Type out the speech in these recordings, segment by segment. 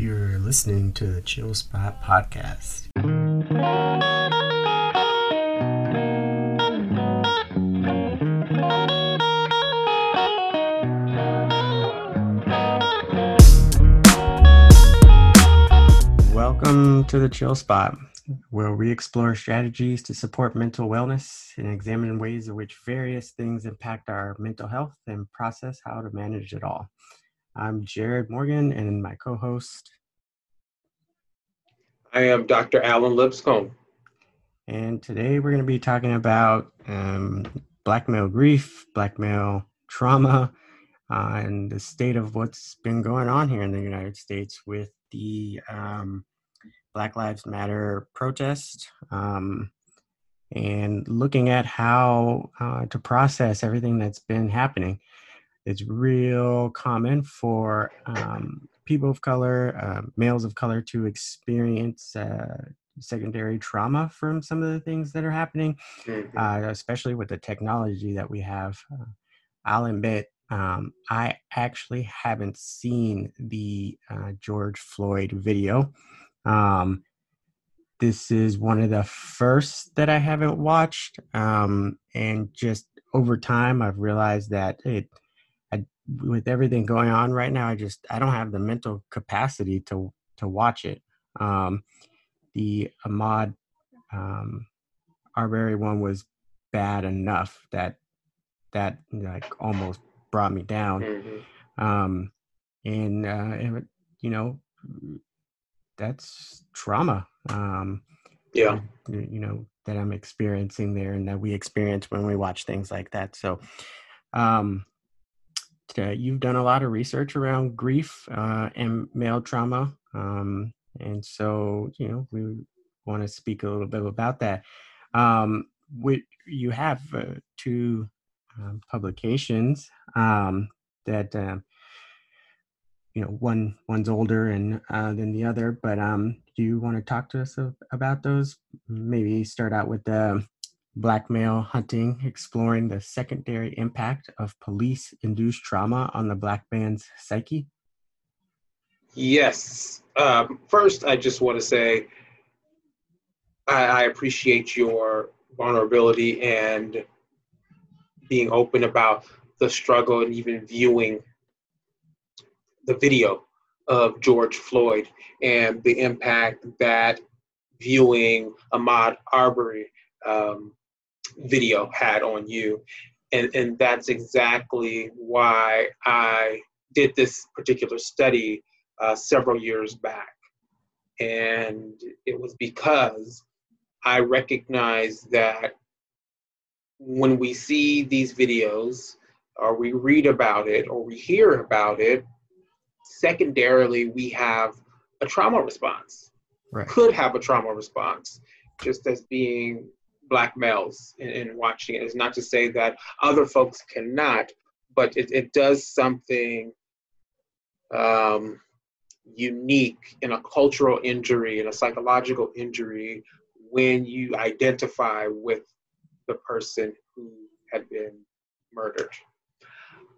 You're listening to the Chill Spot Podcast. Welcome to the Chill Spot, where we explore strategies to support mental wellness and examine ways in which various things impact our mental health and process how to manage it all. I'm Jared Morgan, and my co host. I am Dr. Alan Lipscomb. And today we're going to be talking about um, black male grief, black male trauma, uh, and the state of what's been going on here in the United States with the um, Black Lives Matter protest. Um, and looking at how uh, to process everything that's been happening it's real common for um, people of color, uh, males of color, to experience uh, secondary trauma from some of the things that are happening, mm-hmm. uh, especially with the technology that we have. Uh, I'll admit, um, I actually haven't seen the uh, George Floyd video. Um, this is one of the first that I haven't watched, um, and just over time, I've realized that it with everything going on right now, I just I don't have the mental capacity to to watch it. Um, the Ahmaud um, Arbery one was bad enough that that like almost brought me down. Mm-hmm. Um, and uh, you know that's trauma. Um, yeah, you know that I'm experiencing there, and that we experience when we watch things like that. So, um, uh, you've done a lot of research around grief uh, and male trauma, um, and so you know we want to speak a little bit about that. Um, we, you have uh, two um, publications um, that uh, you know one one's older and uh, than the other, but um, do you want to talk to us about those? Maybe start out with the Black Male Hunting Exploring the Secondary Impact of Police Induced Trauma on the Black Man's Psyche? Yes. Um, first, I just want to say I, I appreciate your vulnerability and being open about the struggle and even viewing the video of George Floyd and the impact that viewing Ahmaud Arbery um, video had on you. And, and that's exactly why I did this particular study uh, several years back. And it was because I recognized that when we see these videos, or we read about it, or we hear about it, secondarily, we have a trauma response. Right. Could have a trauma response, just as being black males in, in watching it. It's not to say that other folks cannot, but it, it does something um, unique in a cultural injury and a psychological injury when you identify with the person who had been murdered.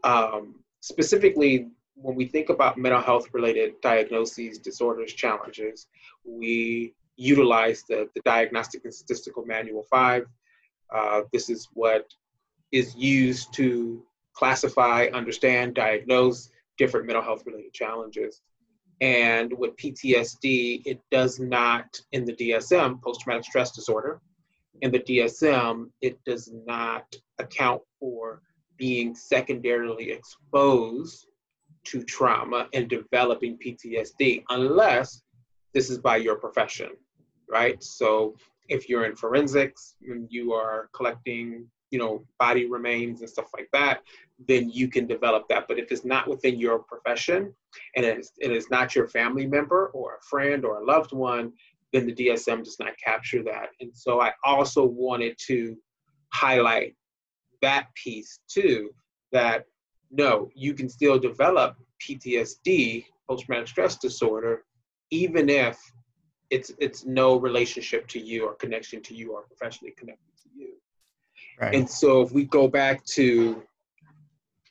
Um, specifically, when we think about mental health related diagnoses, disorders, challenges, we utilize the, the Diagnostic and Statistical Manual 5. Uh, this is what is used to classify, understand, diagnose different mental health related challenges. And with PTSD, it does not, in the DSM, post traumatic stress disorder, in the DSM, it does not account for being secondarily exposed to trauma and developing PTSD unless this is by your profession, right? So if you're in forensics and you are collecting, you know, body remains and stuff like that, then you can develop that. But if it's not within your profession and it is, it is not your family member or a friend or a loved one, then the DSM does not capture that. And so I also wanted to highlight that piece too, that no, you can still develop PTSD, post traumatic stress disorder, even if it's it's no relationship to you or connection to you or professionally connected to you. Right. And so if we go back to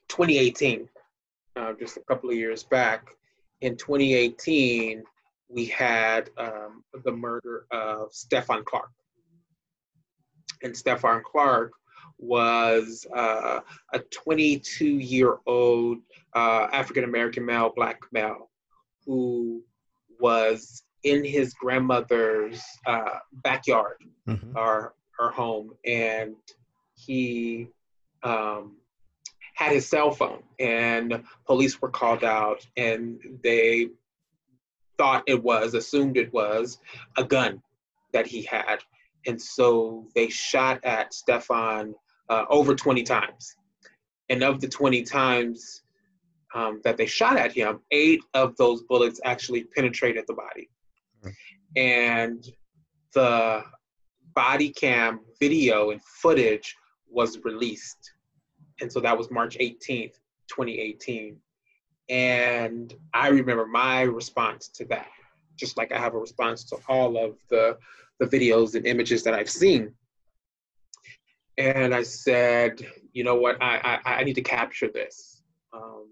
2018, uh, just a couple of years back, in 2018, we had um, the murder of Stephon Clark. And Stephon Clark was uh, a 22 year old uh, African American male, black male, who was in his grandmother's uh, backyard mm-hmm. or her home, and he um, had his cell phone, and police were called out, and they thought it was, assumed it was a gun that he had, and so they shot at Stephon uh, over 20 times, and of the 20 times um, that they shot at him, eight of those bullets actually penetrated the body. And the body cam video and footage was released. And so that was March 18th, 2018. And I remember my response to that, just like I have a response to all of the, the videos and images that I've seen. And I said, you know what, I, I, I need to capture this. Um,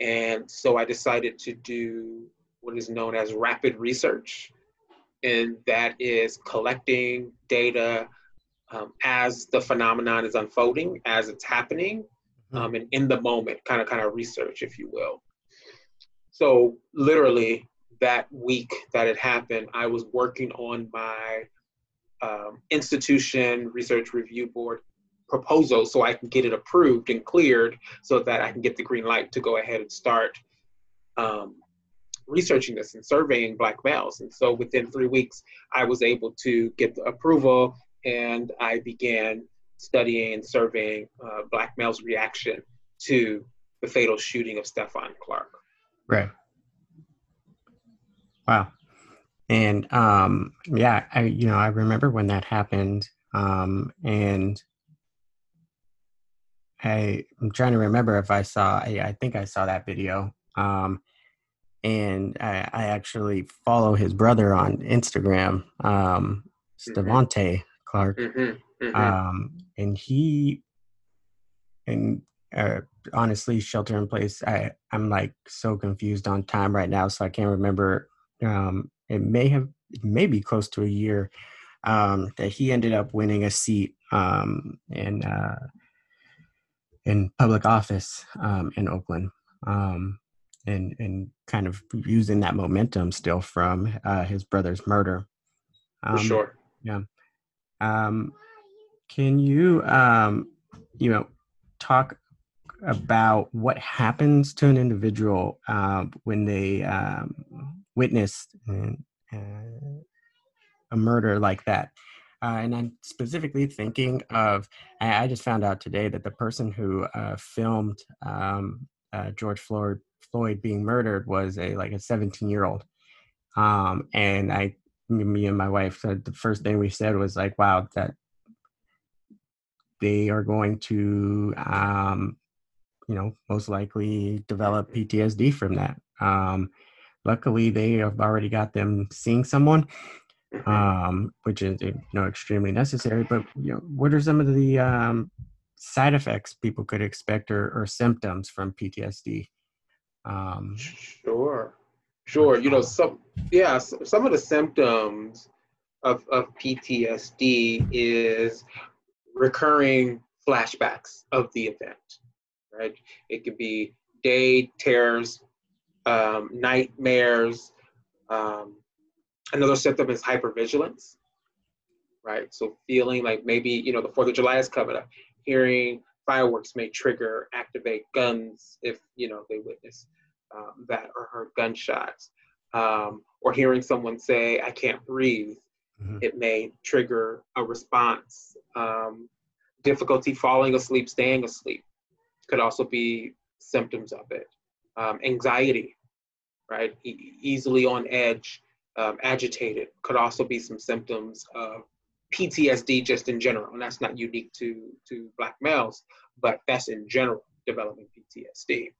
and so I decided to do what is known as rapid research. And that is collecting data um, as the phenomenon is unfolding, as it's happening, mm-hmm. um, and in the moment, kind of kind of research, if you will. So literally that week that it happened, I was working on my um, institution research review board proposal so I can get it approved and cleared so that I can get the green light to go ahead and start um, researching this and surveying black males. And so within three weeks, I was able to get the approval and I began studying and surveying uh, black males' reaction to the fatal shooting of Stephon Clark. Right. Wow. And um, yeah, I you know I remember when that happened, um, and I, I'm trying to remember if I saw. I, I think I saw that video. Um, and I, I, actually follow his brother on Instagram, um, mm Clark, mm-hmm. Mm-hmm. Um, and he and uh, honestly, shelter in place. I I'm like so confused on time right now, so I can't remember. Um, it may have it may be close to a year um, that he ended up winning a seat um, in uh, in public office um, in Oakland, um, and and kind of using that momentum still from uh, his brother's murder. Um, For sure. Yeah. Um, can you um, you know talk about what happens to an individual uh, when they um, witness uh, a murder like that? Uh, and I'm specifically thinking of, I just found out today that the person who uh, filmed um, uh, George Floyd, Floyd being murdered was a like a 17 year old. Um, and I, me and my wife, said the first thing we said was like, wow, that they are going to, um, you know, most likely develop PTSD from that. Um, luckily, they have already got them seeing someone Mm-hmm. um, which is you know extremely necessary. But you know, what are some of the um, side effects people could expect or, or symptoms from PTSD? Um, sure, sure. You know, some yeah, some of the symptoms of of PTSD is recurring flashbacks of the event. Right. It could be day terrors, um, nightmares. Um, Another symptom is hypervigilance, right? So feeling like maybe, you know, the 4th of July is coming up. Hearing fireworks may trigger, activate guns if, you know, they witness um, that or heard gunshots. Um, or hearing someone say, I can't breathe, mm-hmm. it may trigger a response. Um, difficulty falling asleep, staying asleep could also be symptoms of it. Um, anxiety, right? E- easily on edge, um, agitated could also be some symptoms of PTSD just in general. And that's not unique to, to Black males, but that's in general developing PTSD.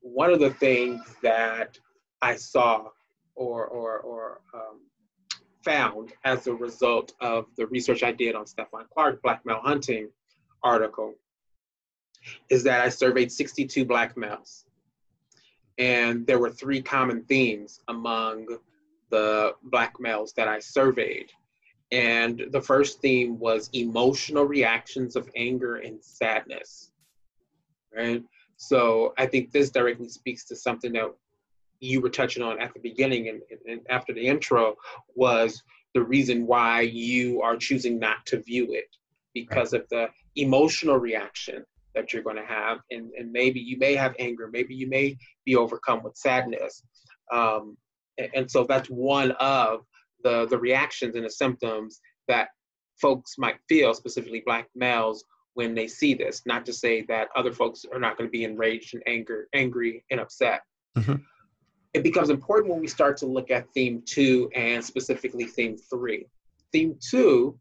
One of the things that I saw or, or, or um, found as a result of the research I did on Stephon Clark, Black Male Hunting article, is that I surveyed 62 Black males. And there were three common themes among the black males that I surveyed. And the first theme was emotional reactions of anger and sadness. Right? So I think this directly speaks to something that you were touching on at the beginning and, and after the intro was the reason why you are choosing not to view it because right. of the emotional reaction that you're going to have and, and maybe you may have anger maybe you may be overcome with sadness um, and, and so that's one of the the reactions and the symptoms that folks might feel specifically black males when they see this not to say that other folks are not going to be enraged and anger angry and upset mm-hmm. it becomes important when we start to look at theme two and specifically theme three theme two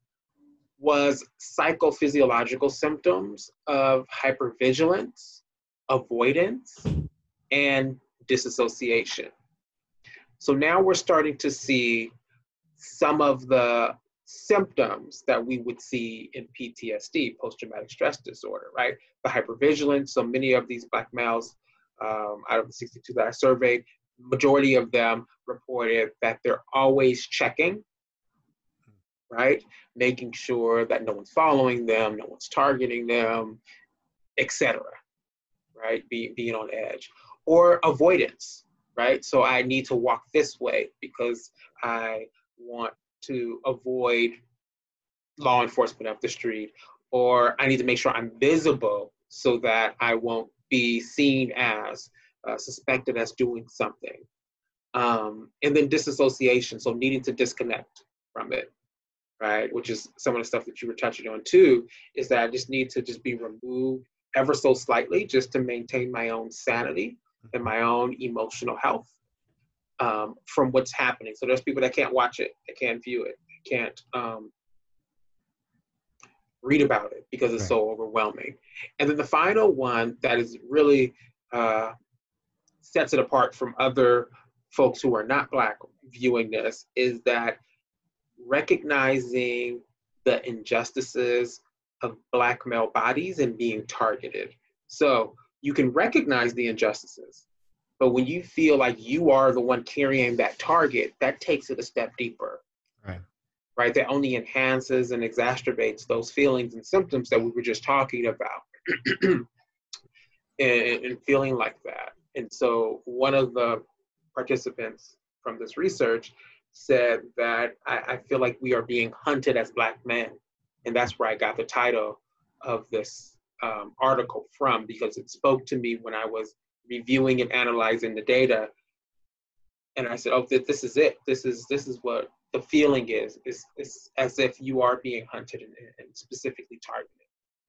was psychophysiological symptoms of hypervigilance, avoidance, and disassociation. So now we're starting to see some of the symptoms that we would see in PTSD, post-traumatic stress disorder, right? The hypervigilance, so many of these black males um, out of the 62 that I surveyed, majority of them reported that they're always checking right? Making sure that no one's following them, no one's targeting them, etc. Right? Be, being on edge. Or avoidance, right? So I need to walk this way because I want to avoid law enforcement up the street, or I need to make sure I'm visible so that I won't be seen as uh, suspected as doing something. Um, and then disassociation, so needing to disconnect from it right? Which is some of the stuff that you were touching on too, is that I just need to just be removed ever so slightly just to maintain my own sanity and my own emotional health um, from what's happening. So there's people that can't watch it, they can't view it, they can't um, read about it because it's right. so overwhelming. And then the final one that is really uh, sets it apart from other folks who are not black viewing this is that recognizing the injustices of black male bodies and being targeted. So you can recognize the injustices, but when you feel like you are the one carrying that target, that takes it a step deeper. Right. Right. That only enhances and exacerbates those feelings and symptoms that we were just talking about. and, and feeling like that. And so one of the participants from this research said that I, I feel like we are being hunted as black men. And that's where I got the title of this um, article from because it spoke to me when I was reviewing and analyzing the data. And I said, "Oh, this is it. This is this is what the feeling is. Is is as if you are being hunted and, and specifically targeted."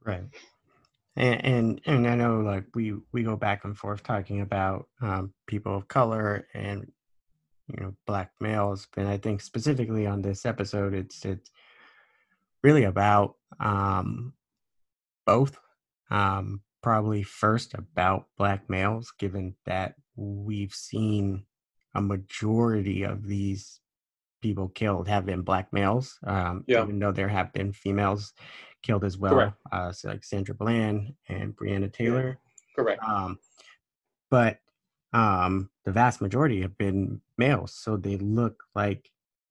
Right. And, and, and I know like we we go back and forth talking about um, people of color and you know black males but i think specifically on this episode it's it's really about um both um probably first about black males given that we've seen a majority of these people killed have been black males um yeah. even though there have been females killed as well uh so like sandra bland and breonna taylor yeah. Correct. um but um, the vast majority have been males, so they look like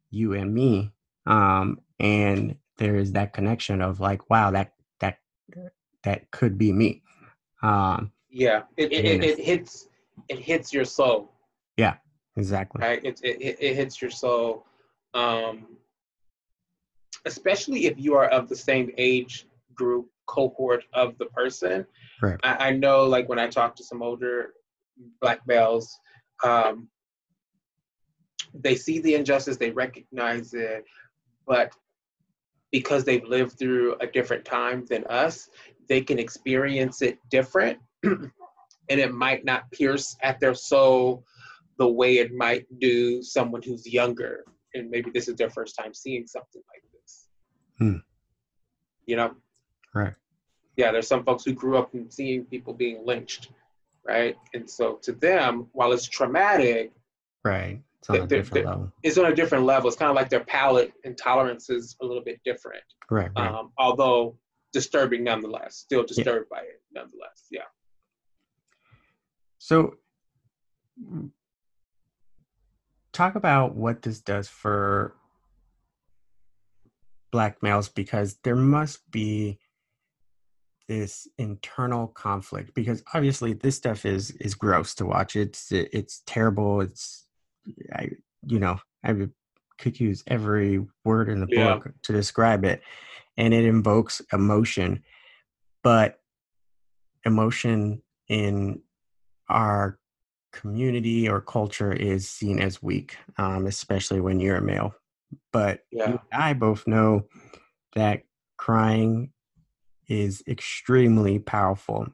you and me. Um, and there is that connection of like, wow, that that that could be me. Um, yeah, it it, it, it hits it hits your soul. Yeah, exactly. Right, it it, it hits your soul, um, especially if you are of the same age group cohort of the person. Right. I, I know, like when I talk to some older black males, um, they see the injustice, they recognize it, but because they've lived through a different time than us, they can experience it different, and it might not pierce at their soul the way it might do someone who's younger, and maybe this is their first time seeing something like this. Hmm. You know, right? Yeah, there's some folks who grew up seeing people being lynched, right? And so to them, while it's traumatic, right, it's on a different level. It's on a different level. It's kind of like their palate intolerance is a little bit different. Right. right. Um, although disturbing nonetheless, still disturbed yeah. by it nonetheless. Yeah. So talk about what this does for black males because there must be this internal conflict because obviously this stuff is is gross to watch it's it's terrible it's i you know i could use every word in the yeah. book to describe it and it invokes emotion but emotion in our community or culture is seen as weak um, especially when you're a male but yeah. I both know that crying is extremely powerful.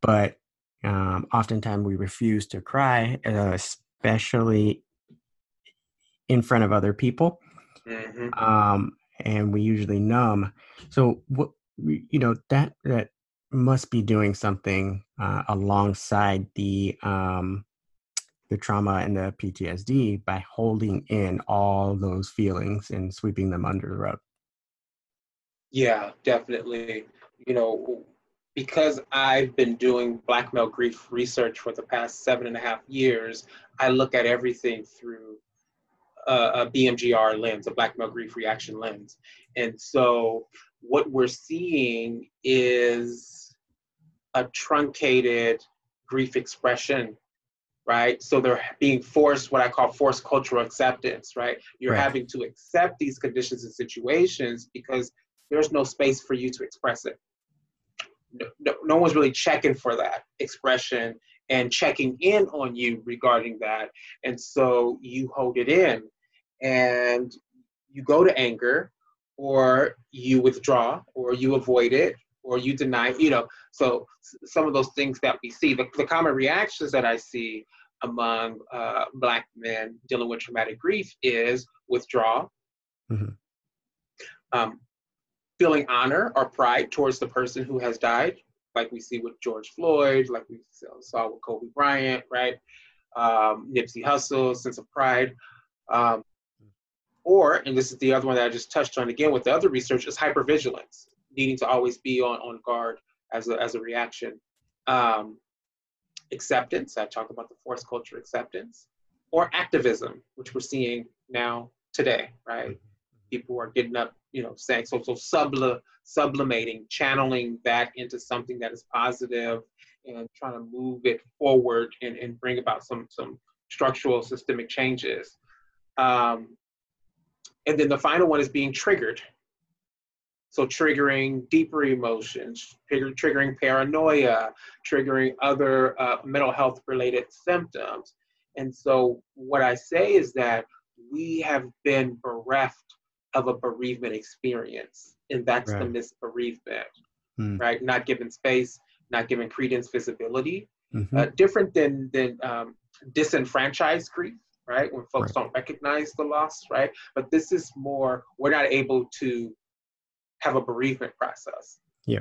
But um, oftentimes we refuse to cry, uh, especially in front of other people. Mm-hmm. Um, and we usually numb. So what you know that that must be doing something uh, alongside the um, the trauma and the PTSD by holding in all those feelings and sweeping them under the rug. Yeah, definitely. You know, because I've been doing black male grief research for the past seven and a half years, I look at everything through a, a BMGR lens, a black male grief reaction lens. And so what we're seeing is a truncated grief expression right? So they're being forced, what I call forced cultural acceptance, right? You're right. having to accept these conditions and situations because there's no space for you to express it. No, no, no one's really checking for that expression and checking in on you regarding that. And so you hold it in and you go to anger or you withdraw or you avoid it or you deny, you know, so some of those things that we see, the, the common reactions that I see among uh, Black men dealing with traumatic grief is withdraw, mm-hmm. um, feeling honor or pride towards the person who has died, like we see with George Floyd, like we saw with Kobe Bryant, right? Um, Nipsey Hussle, sense of pride. Um, or, and this is the other one that I just touched on again with the other research, is hypervigilance needing to always be on, on guard as a, as a reaction. Um, acceptance, I talk about the forced culture acceptance, or activism, which we're seeing now today, right? People are getting up, you know, saying, so, so subli- sublimating, channeling that into something that is positive and trying to move it forward and, and bring about some, some structural systemic changes. Um, and then the final one is being triggered, so triggering deeper emotions, trigger, triggering paranoia, triggering other uh, mental health related symptoms. And so what I say is that we have been bereft of a bereavement experience, and that's right. the misbereavement, hmm. right? Not given space, not given credence, visibility. Mm-hmm. Uh, different than than um, disenfranchised grief, right? When folks right. don't recognize the loss, right? But this is more we're not able to have a bereavement process. Yeah.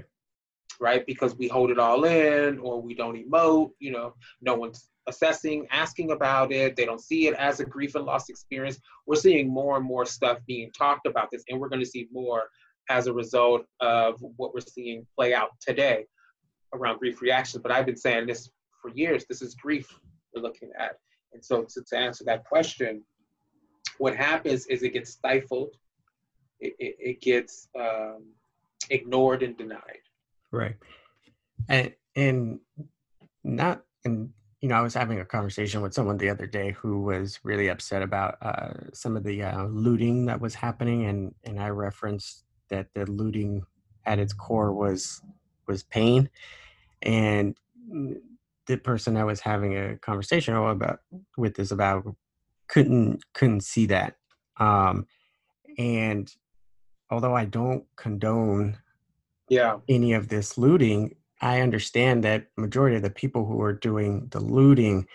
Right? Because we hold it all in or we don't emote, you know, no one's assessing, asking about it. They don't see it as a grief and loss experience. We're seeing more and more stuff being talked about this, and we're going to see more as a result of what we're seeing play out today around grief reactions. But I've been saying this for years. This is grief we're looking at. And so to, to answer that question, what happens is it gets stifled it, it, it gets um, ignored and denied. Right. And and not and you know I was having a conversation with someone the other day who was really upset about uh, some of the uh, looting that was happening, and and I referenced that the looting at its core was was pain, and the person I was having a conversation about with this about couldn't couldn't see that, um, and although I don't condone yeah. any of this looting, I understand that majority of the people who are doing the looting,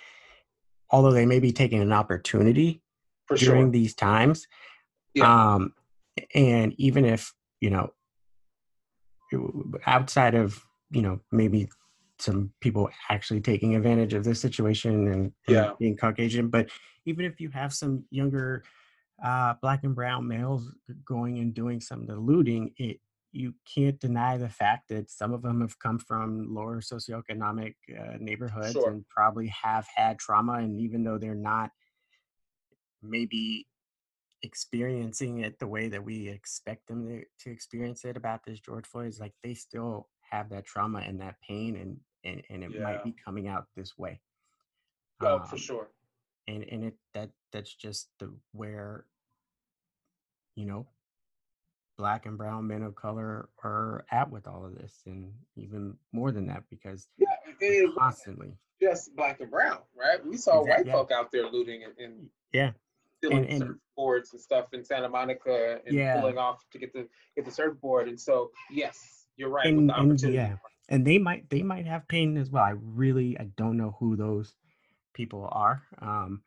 although they may be taking an opportunity For during sure. these times, yeah. um, and even if you know, outside of you know maybe some people actually taking advantage of this situation and, yeah. being Caucasian, but even if you have some younger uh, black and brown males going and doing some of the looting, it you can't deny the fact that some of them have come from lower socioeconomic uh, neighborhoods Sure. and probably have had trauma and even though they're not maybe experiencing it the way that we expect them to, to experience it about this George Floyd is like they still have that trauma and that pain and and, and it Yeah. might be coming out this way. Oh, for Um, sure. and and it that that's just the where you know black and brown men of color are at with all of this and even more than that because Yeah, it constantly just black and brown, right? We saw Exact- white yeah. folk out there looting and, and yeah stealing And- and- surfboards and stuff in Santa Monica and Yeah. pulling off to get the get the surfboard. And so, yes, you're right. and, and yeah and they might they might have pain as well i really i don't know who those people are um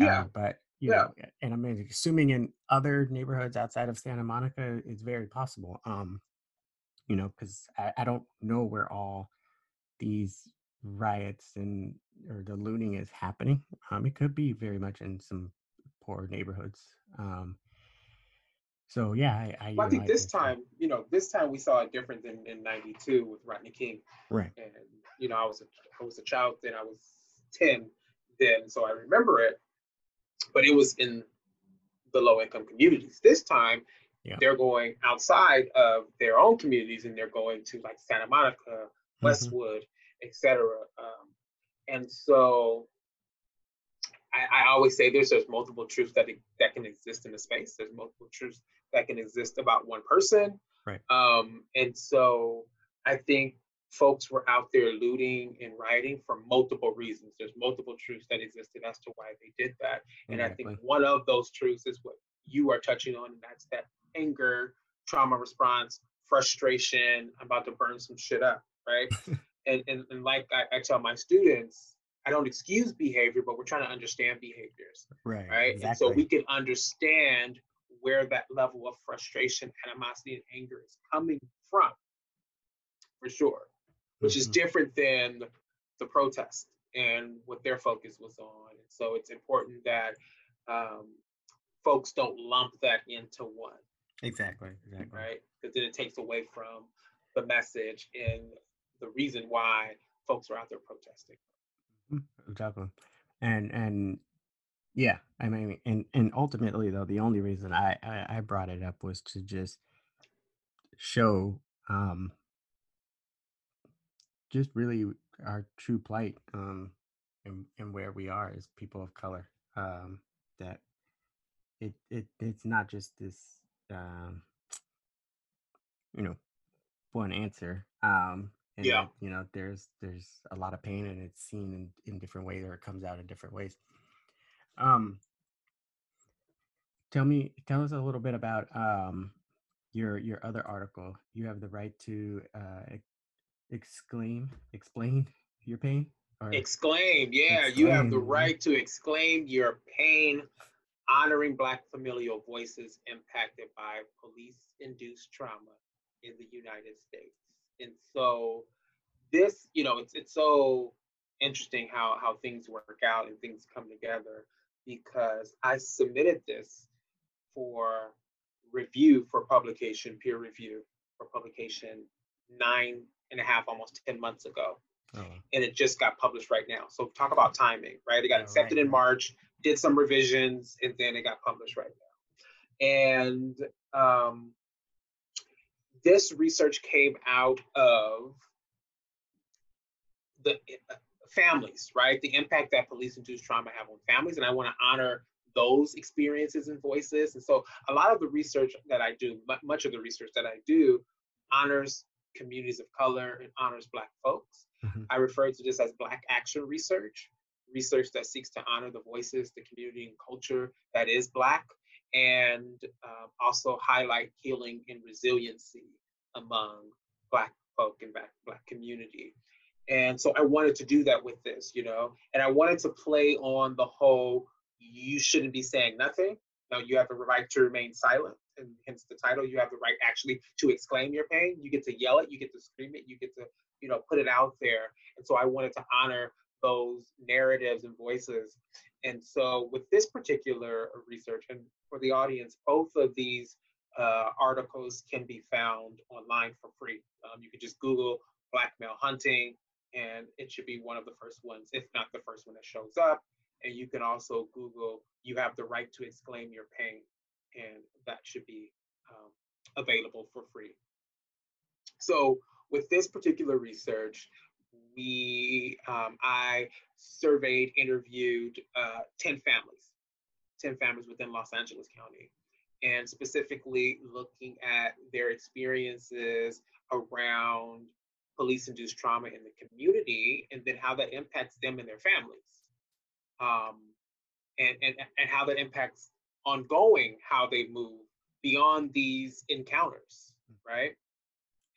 uh, Yeah. but you Yeah. know and i'm assuming in other neighborhoods outside of santa monica it's very possible um you know because I, I don't know where all these riots and or the looting is happening um it could be very much in some poor neighborhoods um so yeah i i, Well, I know, think this so- time, you know, this time we saw it different than in '92 with Rodney King. right and you know, I was a, I was a child then. I was ten then, so I remember it. But it was in the low income communities. This time, Yeah. they're going outside of their own communities and they're going to like Santa Monica, Mhm. Westwood, etc. Um, and so, I, I always say this: there's multiple truths that that can exist in the space. There's multiple truths that can exist about one person. Right. Um, and so, I think folks were out there looting and rioting for multiple reasons. There's multiple truths that existed as to why they did that. And I think one of those truths is what you are touching on, and that's that anger, trauma response, frustration, I'm about to burn some shit up, right? and, and, and like I, I tell my students, I don't excuse behavior, but we're trying to understand behaviors, right right? exactly. And so we can understand where that level of frustration, animosity, and anger is coming from, for sure, which is Mhm. different than the protest and what their focus was on. And so it's important that um, folks don't lump that into one, Exactly. Exactly. right? Because then it takes away from the message and the reason why folks are out there protesting. Mhm, Exactly. And and yeah, I mean, and and ultimately though, the only reason I I, I brought it up was to just show um just really our true plight um and and where we are as people of color um that it it it's not just this um you know one answer um and Yeah. that, you know there's there's a lot of pain and it's seen in, in different ways or it comes out in different ways um tell me tell us a little bit about um your your other article you have the right to uh exclaim explain your pain or Exclaim, yeah, you have the right to exclaim your pain, honoring Black familial voices impacted by police induced trauma in the United States. And so, this, you know, it's, it's so interesting how, how things work out and things come together because I submitted this for review for publication, peer review for publication nine and a half, almost 10 months ago oh, and it just got published right now. So talk about timing, right? It got Oh, accepted right, in. March, did some revisions, and then it got published right now. And um, this research came out of the uh, families, right? The impact that police-induced trauma have on families, and I want to honor those experiences and voices. And so, a lot of the research that I do, mu- much of the research that I do, honors communities of color and honors Black folks. Mhm. I refer to this as Black action research, research that seeks to honor the voices, the community, and culture that is Black, and um, also highlight healing and resiliency among Black folk and Black, Black community. And so I wanted to do that with this, you know, and I wanted to play on the whole you shouldn't be saying nothing. No, you have the right to remain silent, and hence the title. You have the right actually to exclaim your pain. You get to yell it, you get to scream it, you get to, you know, put it out there. And so I wanted to honor those narratives and voices. And so with this particular research, and for the audience, both of these uh, articles can be found online for free. Um, you can just Google Black Male Hunting, and it should be one of the first ones, if not the first one that shows up. And you can also Google, you have the right to exclaim your pain, and that should be um, available for free. So with this particular research, we, um, I surveyed, interviewed uh, 10 families, 10 families within Los Angeles County, and specifically looking at their experiences around police induced trauma in the community and then how that impacts them and their families. Um, and, and, and how that impacts ongoing how they move beyond these encounters, right?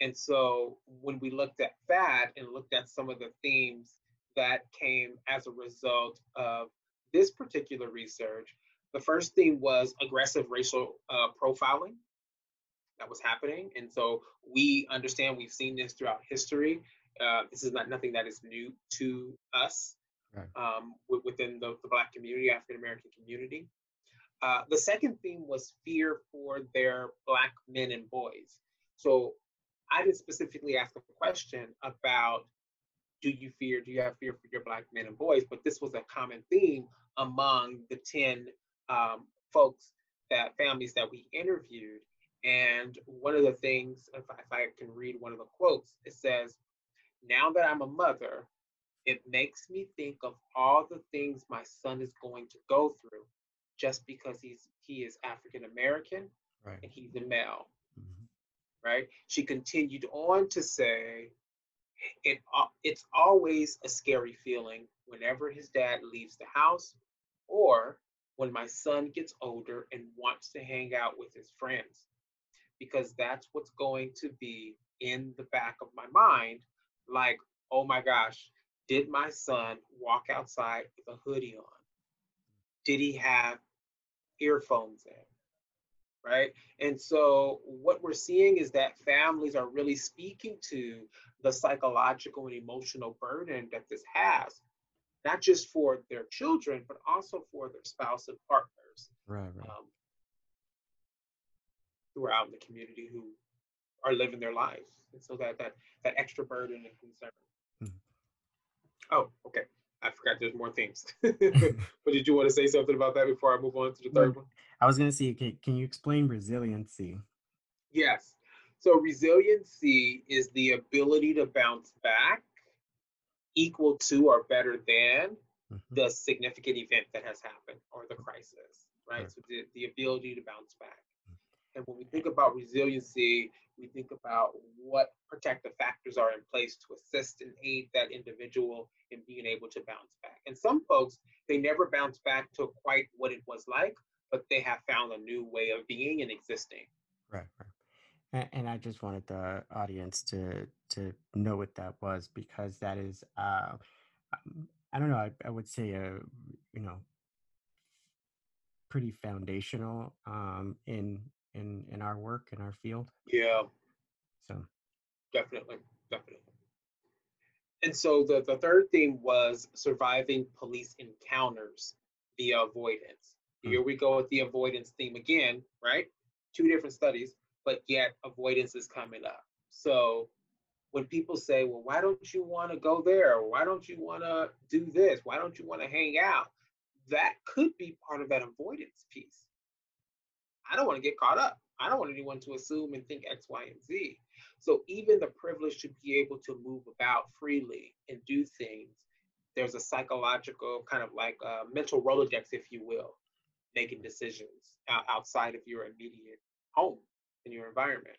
And so when we looked at that and looked at some of the themes that came as a result of this particular research, the first theme was aggressive racial uh, profiling that was happening. And so we understand we've seen this throughout history. Uh, this is not nothing that is new to us right. um, within the, the, Black community, African American community. Uh, the second theme was fear for their Black men and boys. So I didn't specifically ask a question about do you fear, do you have fear for your Black men and boys? But this was a common theme among the 10 um, folks that families that we interviewed. And one of the things, if I, if I can read one of the quotes, it says, Now that I'm a mother, it makes me think of all the things my son is going to go through just because he's he is African American right. and he's a male. Mm-hmm. Right? She continued on to say, it it's always a scary feeling whenever his dad leaves the house or when my son gets older and wants to hang out with his friends because that's what's going to be in the back of my mind like oh my gosh did my son walk outside with a hoodie on did he have earphones in right and so what we're seeing is that families are really speaking to the psychological and emotional burden that this has not just for their children but also for their spouse and partners right, right. Um, who are out in the community who are living their lives. And so that that that extra burden and concern. Mm-hmm. Oh, okay. I forgot there's more things. but did you want to say something about that before I move on to the third one? I was going to say, can, can you explain resiliency? Yes. So resiliency is the ability to bounce back equal to or better than mm-hmm. the significant event that has happened or the crisis, right? right. So the, the ability to bounce back. And when we think about resiliency, we think about what protective factors are in place to assist and aid that individual in being able to bounce back. And some folks, they never bounce back to quite what it was like, but they have found a new way of being and existing. Right, right. And, and I just wanted the audience to to know what that was because that is, uh, um, I don't know, I, I would say a you know pretty foundational um, in in in our work in our field. Yeah. So. Definitely, definitely. And so the the third theme was surviving police encounters via avoidance. Hmm. Here we go with the avoidance theme again, right? Two different studies, but yet avoidance is coming up. So when people say, well, why don't you want to go there? Why don't you want to do this? Why don't you want to hang out? That could be part of that avoidance piece. I don't want to get caught up. I don't want anyone to assume and think X, Y, and Z. So even the privilege to be able to move about freely and do things, there's a psychological kind of like a mental Rolodex, if you will, making decisions outside of your immediate home and your environment.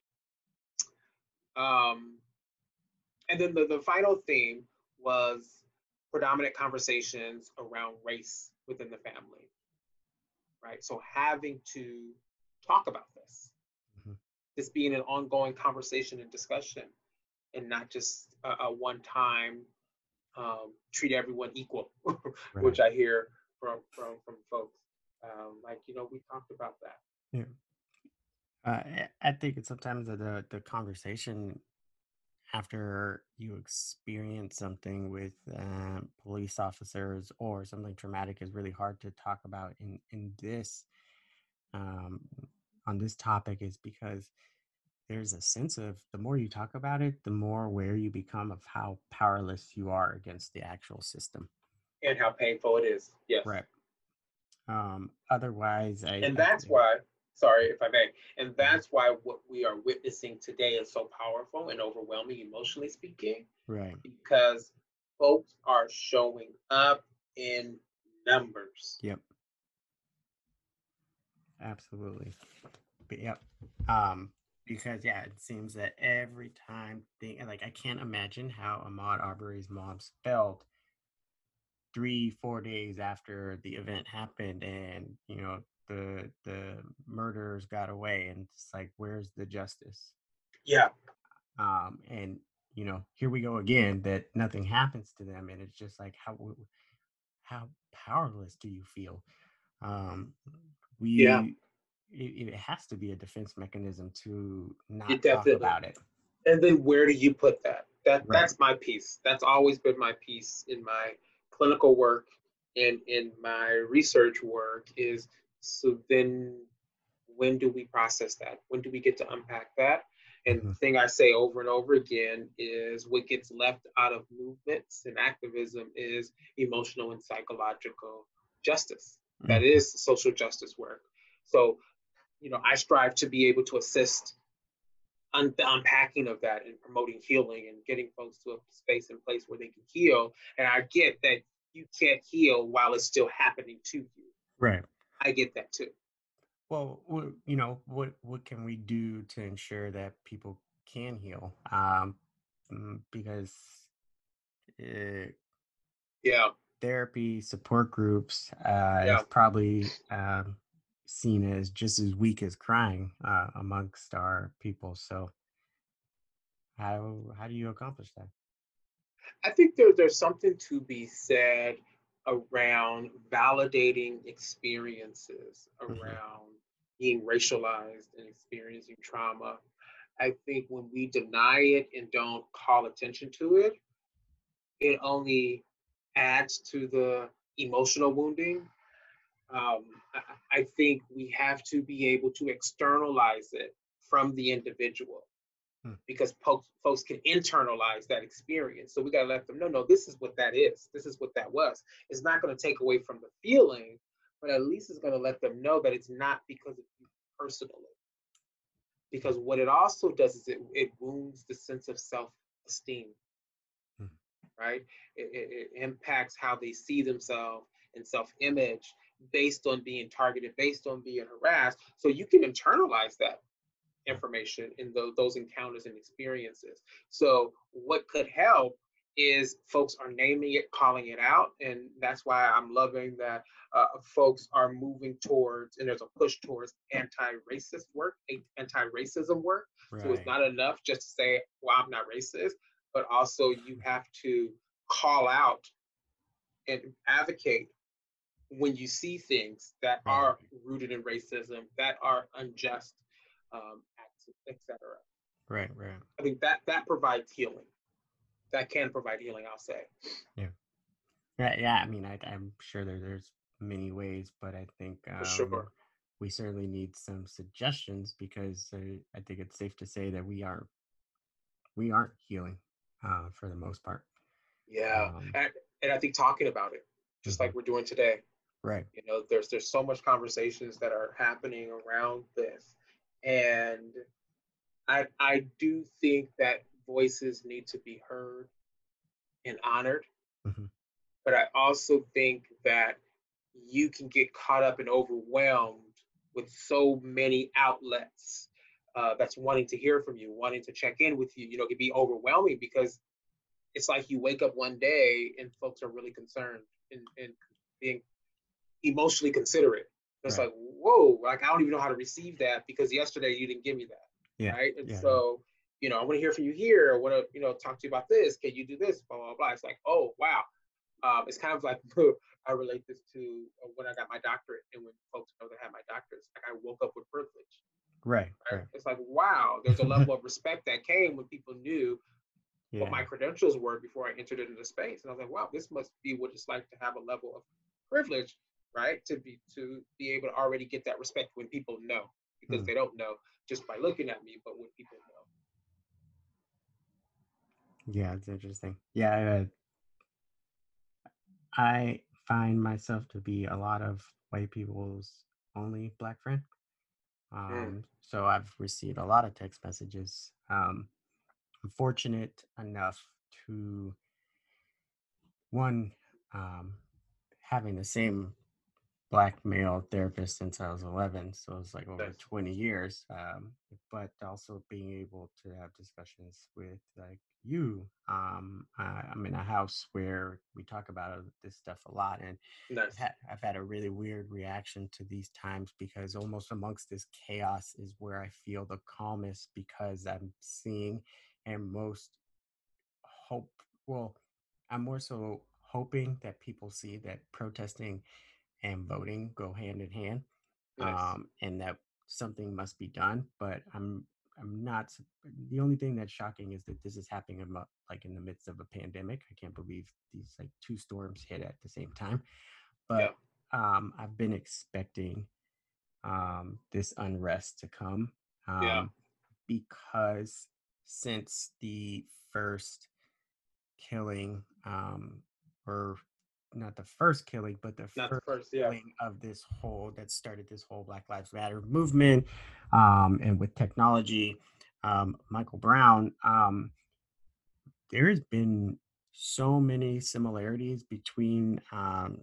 Um, and then the, the final theme was predominant conversations around race within the family, right? So having to talk about this. Mm-hmm. This being an ongoing conversation and discussion, and not just a, a one-time um, treat everyone equal, right. which I hear from from from folks. Um, like you know, we talked about that. Yeah. Uh, I think sometimes the the conversation after you experience something with uh, police officers or something traumatic is really hard to talk about in in this um, on this topic is because there's a sense of the more you talk about it, the more aware you become of how powerless you are against the actual system. And how painful it is. Yes. Right. Um, otherwise, I, and that's think- why sorry if i may and that's why what we are witnessing today is so powerful and overwhelming emotionally speaking right. because folks are showing up in numbers Yep. Absolutely. But yep. Um, because yeah, it seems that every time thing like I can't imagine how Ahmaud Arbery's mom felt three, four days after the event happened and you know the the murderers got away and it's like where's the justice? yeah Um and you know, here we go again that nothing happens to them and it's just like how how powerless do you feel? Um we Yeah. it, it has to be a defense mechanism to not It talk about it. and then where do you put that that Right. that's my piece that's always been my piece in my clinical work and in my research work is so then when do we process that when do we get to unpack that and the Mhm. thing i say over and over again is what gets left out of movements and activism is emotional and psychological justice that Mm. social justice work so you know i strive to be able to assist un- the unpacking of that and promoting healing and getting folks to a space and place where they can heal. And I get that you can't heal while it's still happening to you. Right. I get that too. Well, you know, what what can we do to ensure that people can heal? Um, mm, because uh, Yeah. Therapy support groups uh, Yeah. is probably um, seen as just as weak as crying uh, amongst our people. So, how how do you accomplish that? I think there, there's something to be said around validating experiences Mhm. around being racialized and experiencing trauma. I think when we deny it and don't call attention to it, it only adds to the emotional wounding. Um, I, think we have to be able to externalize it from the individual Hmm. because folks, folks can internalize that experience. So we got to let them know, no, this is what that is. This is what that was. It's not going to take away from the feeling, but at least it's going to let them know that it's not because of you personally. Because what it also does is it, it wounds the sense of self esteem. Right? It, it, it impacts how they see themselves and self image based on being targeted, based on being harassed. So you can internalize that information in those, those encounters and experiences. So what could help is folks are naming it, calling it out, and that's why I'm loving that uh, folks are moving towards, and there's a push towards anti-racist work, anti-racism work. So it's not enough just to say, "Well, I'm not racist," but also you have to call out and advocate when you see things that are rooted in racism, that are unjust, um, etc. right, right. I think that that provides healing. That can provide healing. I'll say. Yeah. Right, yeah. I mean, I, I'm sure there, there's many ways, but I think um, sure. we certainly need some suggestions because uh, I think it's safe to say that we are we aren't healing uh, for the most part. Yeah, Um, and, and I think talking about it, just Mhm. like we're doing today, Right. you know, there's there's so much conversations that are happening around this, and I I do think that voices need to be heard and honored, Mhm. but I also think that you can get caught up and overwhelmed with so many outlets uh, that's wanting to hear from you, wanting to check in with you. You know, it can be overwhelming because it's like you wake up one day and folks are really concerned and, and being emotionally considerate. It's Right. like, whoa, like I don't even know how to receive that because yesterday you didn't give me that. Yeah, Right. And yeah, so, you know, I want to hear from you here. I want to, you know, talk to you about this. Can you do this? Blah, blah, blah. It's like, oh, wow. Um, it's kind of like I relate this to when I got my doctorate and when folks know that I had my doctorate, like I woke up with privilege. Right. Right? It's like, wow, there's a level of respect that came when people knew Yeah. what my credentials were before I entered into the space. And I was like, wow, this must be what it's like to have a level of privilege, right? To be to be able to already get that respect when people know. because mm. they don't know just by looking at me, but when people know. Yeah, it's interesting. Yeah, uh, I find myself to be a lot of white people's only black friend. Mm. Um, mm. So I've received a lot of text messages. Um, I'm fortunate enough to one um, having the same black male therapist since I was 11, so it's like over 20 years. Um, but also being able to have discussions with like you. Um, I, am in a house where we talk about this stuff a lot, and nice. I've, had, I've had a really weird reaction to these times because almost amongst this chaos is where I feel the calmest because I'm seeing and most hope. Well, I'm more so hoping that people see that protesting and voting go hand in hand, yes. um, and that something must be done. But I'm I'm not. The only thing that's shocking is that this is happening in, like in the midst of a pandemic. I can't believe these like two storms hit at the same time. But yeah. um, I've been expecting um, this unrest to come. Um, yeah. Because since the first killing um, or not the first killing, but the not first, the first yeah. killing of this whole that started this whole Black Lives Matter movement, um, and with technology, um, Michael Brown. Um, there has been so many similarities between um,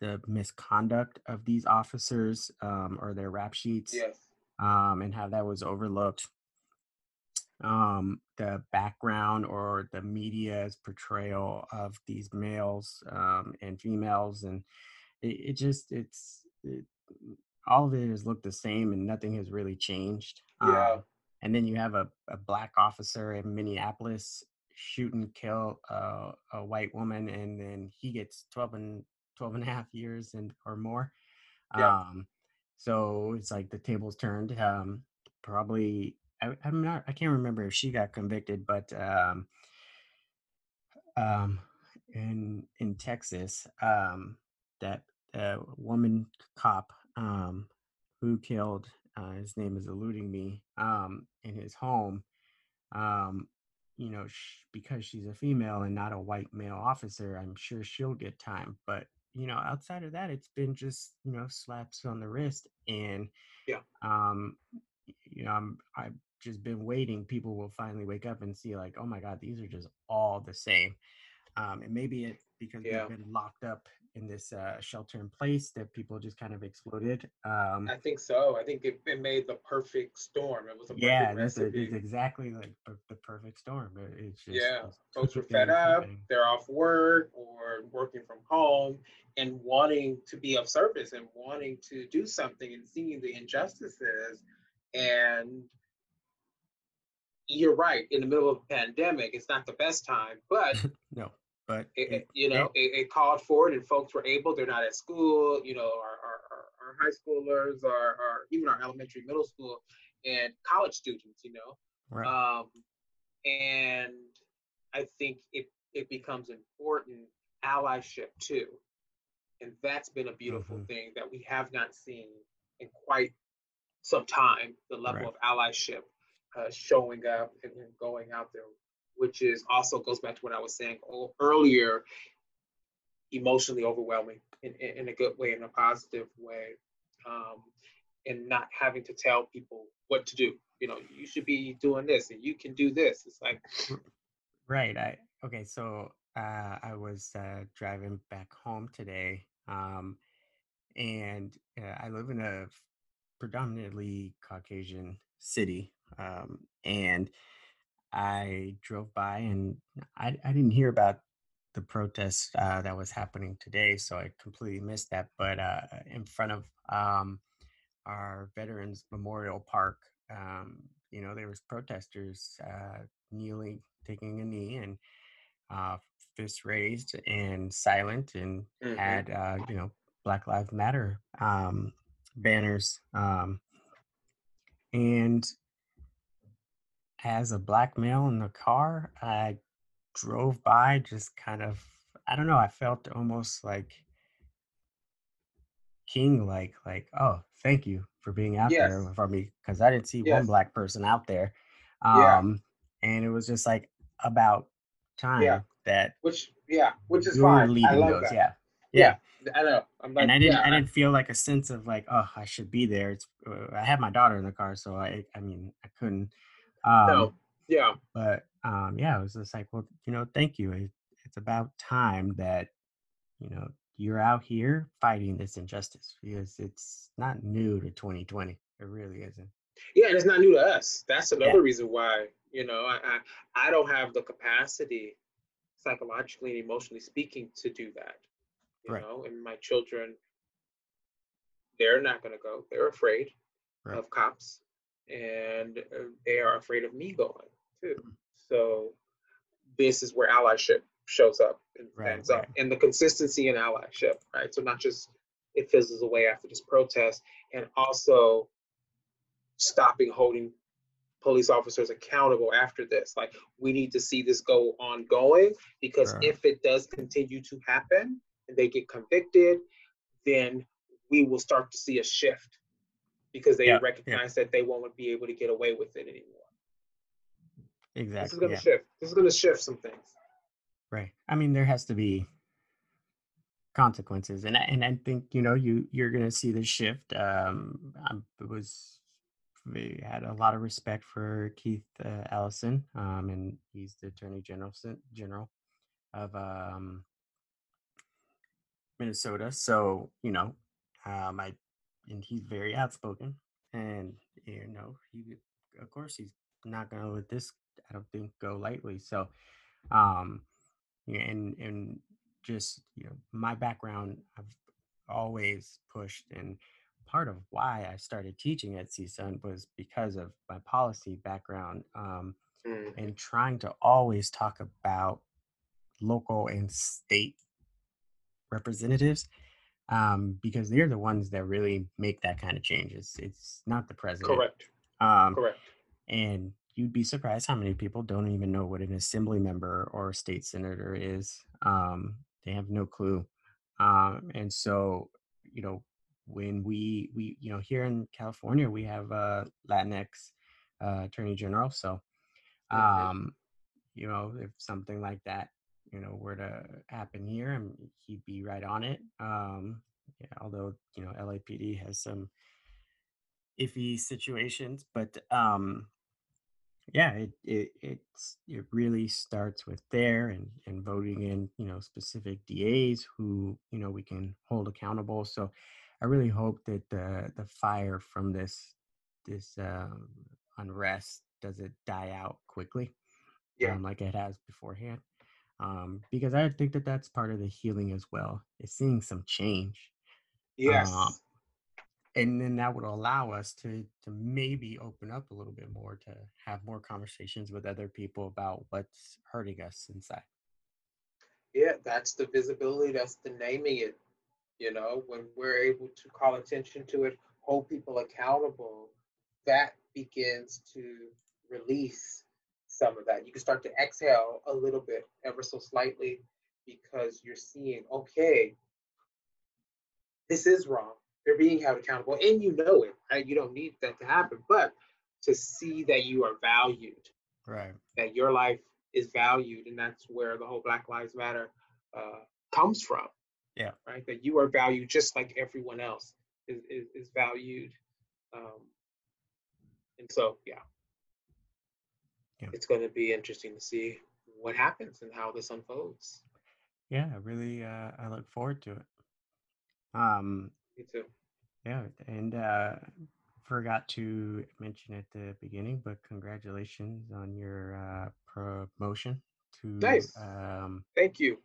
the misconduct of these officers um, or their rap sheets, yes. um, and how that was overlooked um, the background or the media's portrayal of these males um, and females, and it, it just it's it, all of it has looked the same, and nothing has really changed. Yeah. Um, and then you have a, a black officer in Minneapolis shoot and kill a, a white woman, and then he gets 12 and 12 and a half years and or more. Yeah. Um, so it's like the tables turned. Um, probably I, am not. I can't remember if she got convicted, but um, um, in in Texas, um, that uh, woman cop um, who killed uh, his name is eluding me um, in his home. Um, you know, sh- because she's a female and not a white male officer, I'm sure she'll get time. But you know, outside of that, it's been just you know slaps on the wrist and yeah. Um, you know, I'm I just been waiting, people will finally wake up and see like, oh my God, these are just all the same. Um, and maybe it because yeah. we've been locked up in this uh, shelter in place that people just kind of exploded. Um, I think so. I think it, made the perfect storm. It was a yeah, that's a, it's exactly like the perfect storm. It's just, yeah, it's folks were fed up. They're off work or working from home and wanting to be of service and wanting to do something and seeing the injustices and you're right. In the middle of a pandemic, it's not the best time, but no, but it, it, you know, it, it, called for it, and folks were able. They're not at school. You know, our our, our, our high schoolers, our, our even our elementary, middle school, and college students. You know, right. um, and I think it it becomes important allyship too, and that's been a beautiful mm-hmm. thing that we have not seen in quite some time. The level right. of allyship uh, showing up and, and, going out there, which is also goes back to what I was saying earlier, emotionally overwhelming in, in, in a good way, in a positive way, um, and not having to tell people what to do. You know, you should be doing this and you can do this. It's like, right. I okay. So uh, I was uh, driving back home today, um, and uh, I live in a predominantly Caucasian city, um, and I drove by and I, I didn't hear about the protest uh, that was happening today, so I completely missed that. But uh, in front of um, our Veterans Memorial Park, um, you know, there was protesters uh, kneeling, taking a knee, and uh, fists raised and silent, and mm-hmm. had uh, you know Black Lives Matter um, banners. Um, and as a black male in the car, I drove by just kind of, I don't know, I felt almost like king like, like, oh, thank you. for being out Yes. there for me because I didn't see one black person out there. Yeah. Um, and it was just like about time Yeah. that Which yeah, which is fine. I love those. that. Yeah. Yeah. Yeah. I know. I'm like, And I didn't, yeah, I didn't feel like a sense of like, oh, I should be there. It's, uh, I had my daughter in the car, so I, I mean, I couldn't. Um, no. Yeah. but um yeah it was just like well you know thank you it, it's about time that you know you're out here fighting this injustice because it's not new to 2020 it really isn't Yeah, and it's not new to us. That's another Yeah. reason why, you know, I, I I don't have the capacity psychologically and emotionally speaking to do that. You Right. know, and my children they're not going to go. They're afraid Right. of cops and uh, they are afraid of me going too. So this is where allyship shows up and Right, stands up and the consistency in allyship, right? So not just it fizzles away after this protest and also stopping holding police officers accountable after this. Like we need to see this go ongoing because Sure. if it does continue to happen and they get convicted, then we will start to see a shift because they Yeah, yeah. recognize that they won't be able to get away with it anymore. Exactly. This is going to yeah shift. This is going to shift some things. right i mean there has to be consequences and I, and i think you know you you're gonna see the shift um i was we had a lot of respect for keith uh, Ellison um and he's the attorney general general of um minnesota so you know um i and he's very outspoken and you know he of course he's not gonna let this i don't think go lightly so um yeah, and and just you know my background i've always pushed and part of why i started teaching at csun was because of my policy background um, Mhm. and trying to always talk about local and state representatives um, because they're the ones that really make that kind of change it's, it's not the president Correct. um, Correct. and you'd be surprised how many people don't even know what an assembly member or a state senator is. Um, they have no clue. Um, and so, you know, when we we you know here in California we have a Latinx uh, attorney general. So, um, you know, if something like that you know were to happen here, and he'd be right on it. Um, yeah, although you know LAPD has some iffy situations, but um, yeah it, it it's it really starts with there and and voting in you know specific das who you know we can hold accountable so i really hope that the the fire from this this um, unrest does it die out quickly Yeah. um, like it has beforehand um, because i think that that's part of the healing as well is seeing some change Yes. um, and then that would allow us to to maybe open up a little bit more to have more conversations with other people about what's hurting us inside yeah, that's the visibility. That's the naming it. You know, when we're able to call attention to it, hold people accountable, that begins to release some of that. You can start to exhale a little bit, ever so slightly, because you're seeing, okay, this is wrong. They're being held accountable, and you know it, right? You don't need that to happen, but to see that you are valued, right that your life is valued, and that's where the whole Black Lives Matter uh, comes from. Yeah. Right. That you are valued just like everyone else is is, is valued. Um, and so, yeah. Yeah. It's going to be interesting to see what happens and how this unfolds. yeah really uh i look forward to it um Me too. yeah and uh forgot to mention at the beginning but congratulations on your uh promotion to Nice. um Thank you.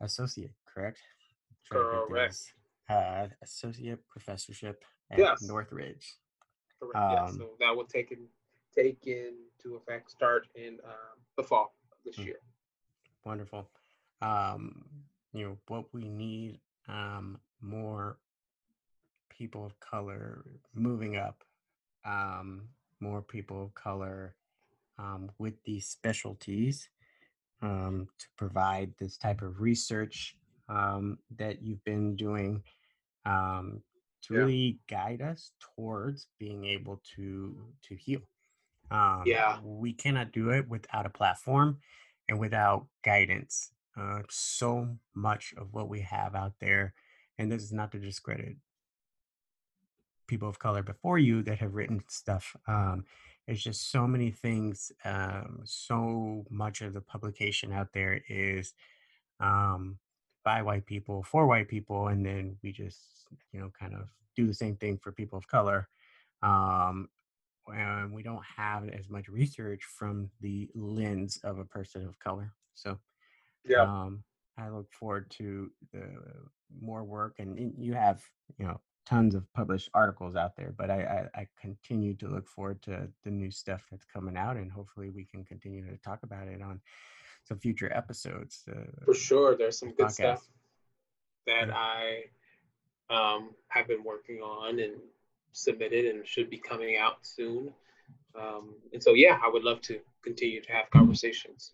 associate correct Trying to get Correct. uh associate professorship at Yes. northridge Correct. yeah. Um, So that will take in, take into effect start in um, the fall of this Mm. year. wonderful um you know what we need um more people of color moving up um more people of color um with these specialties um to provide this type of research um that you've been doing um to Yeah. really guide us towards being able to to heal. Um, Yeah. we cannot do it without a platform and without guidance. Uh, so much of what we have out there, and this is not to discredit people of color before you that have written stuff. Um, it's just so many things. Um, so much of the publication out there is um, by white people for white people, and then we just you know kind of do the same thing for people of color. Um, and we don't have as much research from the lens of a person of color. So Yeah. um, I look forward to the more work, and you have you know tons of published articles out there. But I, I, I continue to look forward to the new stuff that's coming out, and hopefully we can continue to talk about it on some future episodes. Uh, For sure, there's some good podcast. stuff that. I um, have been working on and submitted and should be coming out soon. Um, and so, yeah, I would love to continue to have conversations.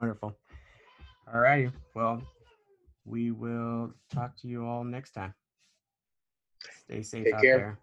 Wonderful. All righty. Well, we will talk to you all next time. Stay safe Take out care. there.